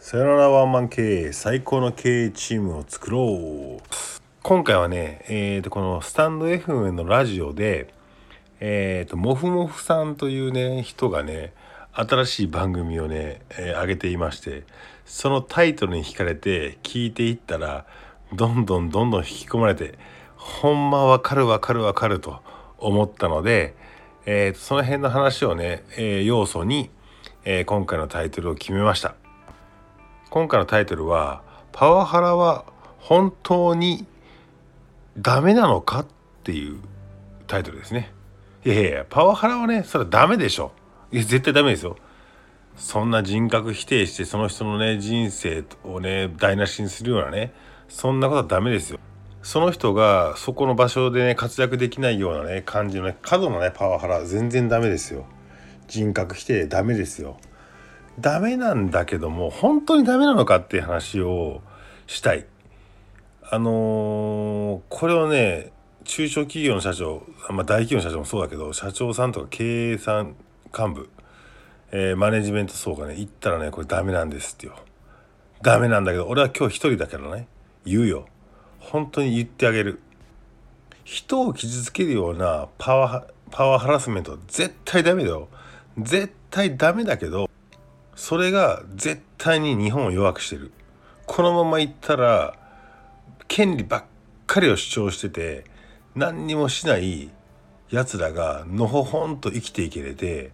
さよならワンマン経営最高の経営チームを作ろう今回はね、えー、とこのスタンド FM のラジオで、えー、ともふもふさんというね人がね新しい番組をね、えー、上げていましてそのタイトルに惹かれて聞いていったらどんどんどんどん引き込まれてほんまわかるわかるわかると思ったので、えー、とその辺の話をね、えー、要素に、えー、今回のタイトルを決めました。今回のタイトルは「パワハラは本当にダメなのか?」っていうタイトルですね。いやいやパワハラはねそれはダメでしょ。いや絶対ダメですよ。そんな人格否定してその人のね人生をね台無しにするようなねそんなことはダメですよ。その人がそこの場所でね活躍できないようなね感じのね過度なねパワハラ全然ダメですよ。人格否定ダメですよ。ダメなんだけども本当にダメなのかっていう話をしたい。あのー、これをね中小企業の社長、まあ、大企業の社長もそうだけど社長さんとか経営さん幹部、えー、マネジメント層がね言ったらねこれダメなんですってよ。ダメなんだけど俺は今日一人だからね言うよ。本当に言ってあげる。人を傷つけるようなパワパワーハラスメント絶対ダメだよ。絶対ダメだけどそれが絶対に日本を弱くしてるこのままいったら権利ばっかりを主張してて何にもしないやつらがのほほんと生きていけれて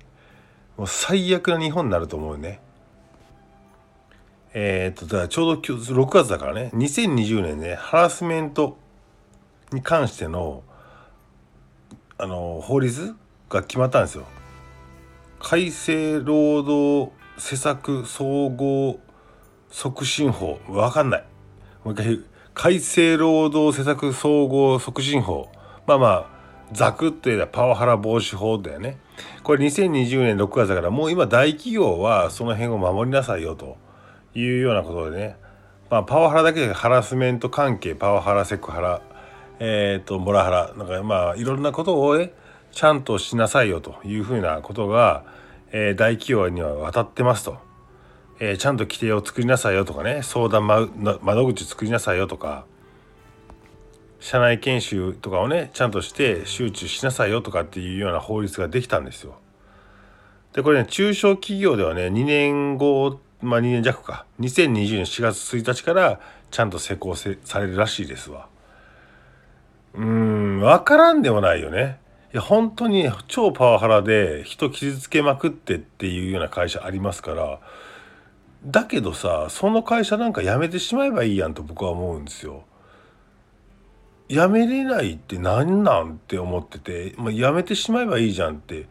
もう最悪な日本になると思うね。えー、っとだからちょうど今日6月だからね2020年ねハラスメントに関してのあの法律が決まったんですよ。改正労働施策総合促進法。わかんない。もう一回改正労働施策総合促進法。まあまあザクッと言えばパワハラ防止法だよね。これ2020年6月だからもう今大企業はその辺を守りなさいよというようなことでね、まあ、パワハラだけでハラスメント関係パワハラセクハラえっ、ー、とモラハラなんかまあいろんなことをねちゃんとしなさいよというふうなことがえー、大企業には渡ってますと、えー、ちゃんと規定を作りなさいよとかね相談窓口作りなさいよとか社内研修とかをねちゃんとして周知しなさいよとかっていうような法律ができたんですよ。でこれね中小企業ではね2年後まあ2年弱か2020年4月1日からちゃんと施行されるらしいですわ。うん分からんでもないよね。や本当に超パワハラで人傷つけまくってっていうような会社ありますからだけどさその会社なんか辞めてしまえばいいやんと僕は思うんですよ。辞めれないって何なんって思ってて、まあ、辞めてしまえばいいじゃんって。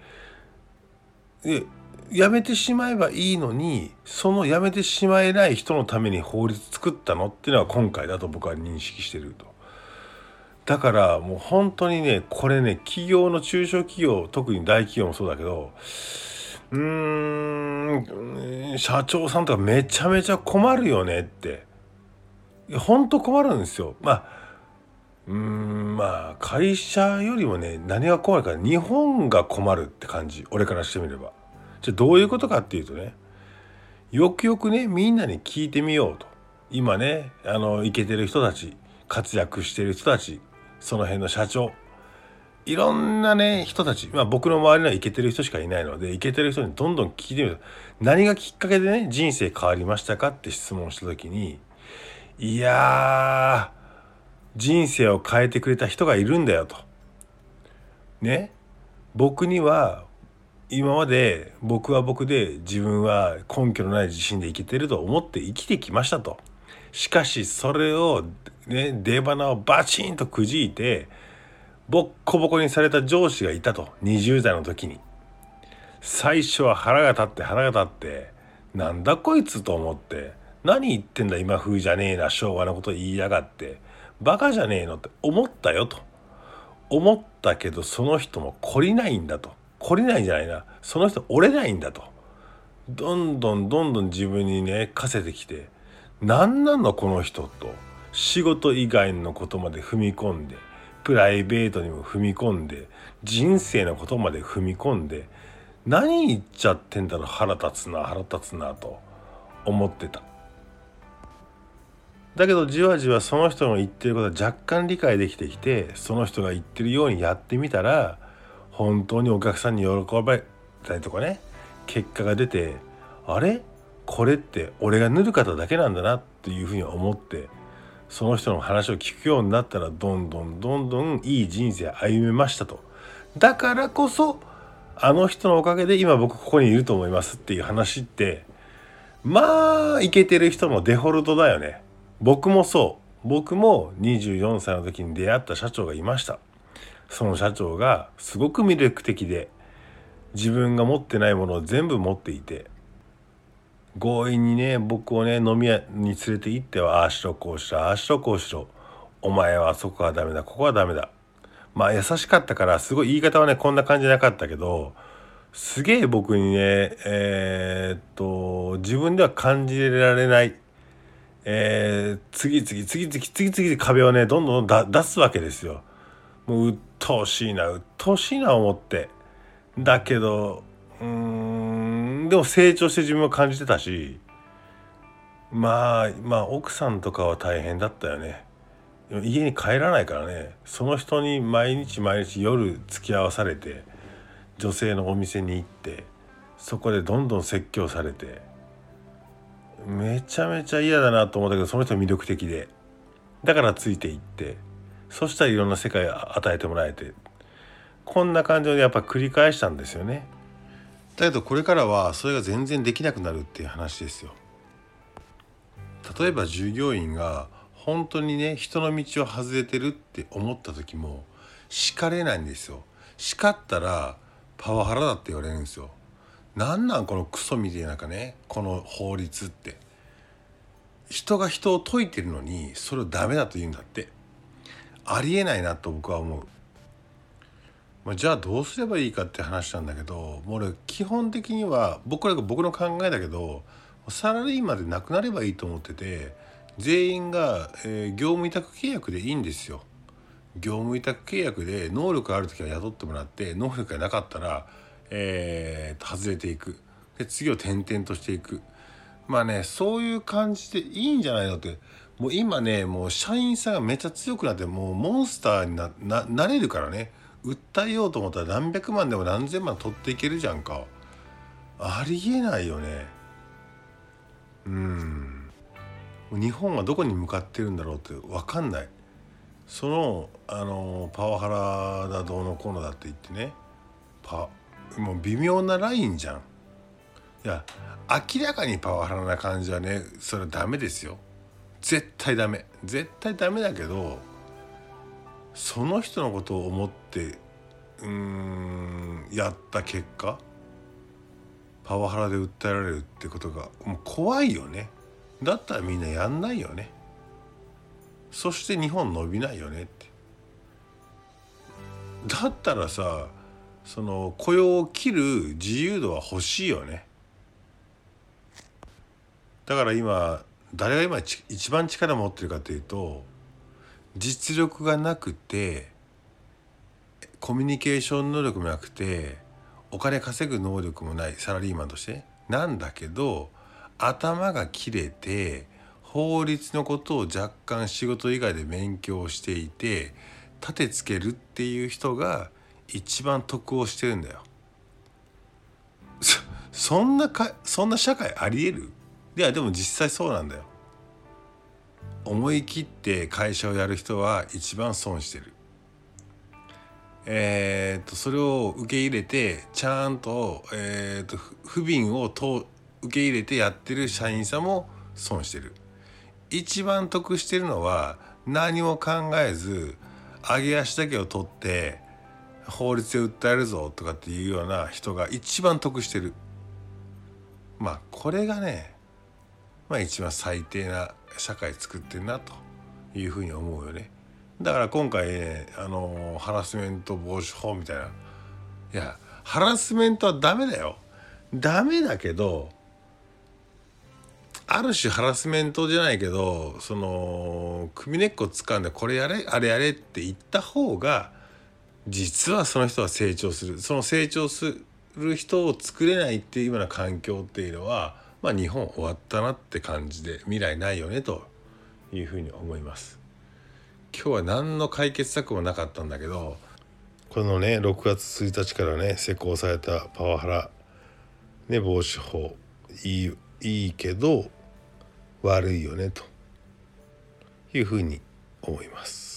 で辞めてしまえばいいのにその辞めてしまえない人のために法律作ったのっていうのは今回だと僕は認識してると。だからもう本当にねこれね企業の中小企業特に大企業もそうだけどうーん社長さんとかめちゃめちゃ困るよねって本当困るんですよ。まあうんまあ会社よりもね何が困るか日本が困るって感じ俺からしてみれば。じゃどういうことかっていうとねよくよくねみんなに聞いてみようと今ねあのイケてる人たち活躍してる人たちその辺の社長いろんなね人たち、まあ、僕の周りにはイケてる人しかいないのでイケてる人にどんどん聞いてみる何がきっかけでね人生変わりましたかって質問した時にいや人生を変えてくれた人がいるんだよと。ね？僕には今まで僕は僕で自分は根拠のない自信で生きてると思って生きてきましたと。しかしそれをね、出花をバチンとくじいてボッコボコにされた上司がいたと20代の時に。最初は腹が立って腹が立ってなんだこいつと思って何言ってんだ今風じゃねえな昭和のこと言いやがってバカじゃねえのって思ったよと。思ったけどその人も懲りないんだと。懲りないんじゃないな。その人折れないんだと。どんどんどんどん自分にね課せてきて何なのこの人と。仕事以外のことまで踏み込んでプライベートにも踏み込んで人生のことまで踏み込んで何言っちゃってんだろ腹立つな腹立つなと思ってただけどじわじわその人の言ってることは若干理解できてきてその人が言ってるようにやってみたら本当にお客さんに喜ばれたりとかね結果が出てあれ？これって俺が塗る方だけなんだなっていうふうに思ってその人の話を聞くようになったらどんどんどんどんいい人生歩めましたと。だからこそあの人のおかげで今僕ここにいると思いますっていう話ってまあイケてる人のデフォルトだよね。僕もそう。僕も24歳の時に出会った社長がいました。その社長がすごく魅力的で自分が持ってないものを全部持っていて強引にね僕をね飲み屋に連れて行ってはああしろこうしろああしろこうしろ。お前はあそこはダメだここはダメだ。まあ優しかったからすごい言い方はねこんな感じじゃなかったけどすげえ僕にねえー、っと自分では感じられないえー、次々次々次々壁をねどんどん出すわけですよ。もう鬱陶しいな鬱陶しいな思って。だけどうんでも成長して自分を感じてたしまあまあ奥さんとかは大変だったよね。家に帰らないからね。その人に毎日毎日夜付き合わされて女性のお店に行ってそこでどんどん説教されてめちゃめちゃ嫌だなと思ったけどその人魅力的で。だからついていってそしたらいろんな世界を与えてもらえてこんな感情でやっぱ繰り返したんですよね。だけどこれからはそれが全然できなくなるっていう話ですよ。例えば従業員が本当にね人の道を外れてるって思った時も叱れないんですよ。叱ったらパワハラだって言われるんですよ。なんなんこのクソみたいなかねこの法律って。人が人を解いてるのにそれをダメだと言うんだって。ありえないなと僕は思う、まあ、じゃあどうすればいいかって話なんだけどもう俺基本的には僕らが僕の考えだけどサラリーマンでなくなればいいと思ってて全員が、えー、業務委託契約でいいんですよ。業務委託契約で能力ある時は雇ってもらって能力がなかったらえー、外れていく。で次を転々としていく。まあねそういう感じでいいんじゃないのって。もう今ねもう社員さんがめっちゃ強くなってもうモンスターになななれるからね。訴えようと思ったら何百万でも何千万取っていけるじゃんか。ありえないよね。うん。日本はどこに向かってるんだろうって分かんない。そのあのパワハラだどうのこうのだって言ってね。パもう微妙なラインじゃん。いや明らかにパワハラな感じはねそれはダメですよ。絶対ダメ。絶対ダメだけどその人のことを思ってうんやった結果パワハラで訴えられるってことがもう怖いよね。だったらみんなやんないよね。そして日本伸びないよねって。だったらさその雇用を切る自由度は欲しいよね。だから今誰が今一番力持ってるかというと実力がなくてコミュニケーション能力もなくてお金稼ぐ能力もないサラリーマンとして。なんだけど頭が切れて法律のことを若干仕事以外で勉強していて立てつけるっていう人が一番得をしてるんだよ。そそんなかそんな社会ありえる？いやでも実際そうなんだよ。思い切って会社をやる人は一番損してる。えー、とそれを受け入れてちゃんと,、えー、と不憫をと受け入れてやってる社員さんも損してる。一番得してるのは何も考えず上げ足だけを取って法律で訴えるぞとかっていうような人が一番得してる。まあこれがねまあ一番最低な社会作ってるなというふうに思うよね。だから今回ねあのハラスメント防止法みたいな。いやハラスメントはダメだよ。ダメだけどある種ハラスメントじゃないけどその首根っこ掴んでこれやれあれやれって言った方が実はその人は成長する。その成長する人を作れないっていうような環境っていうのは、まあ、日本終わったなって感じで未来ないよねというふうに思います。今日は何の解決策もなかったんだけどこのね6月1日からね施行されたパワハラ、ね、防止法いいいいけど悪いよねというふうに思います。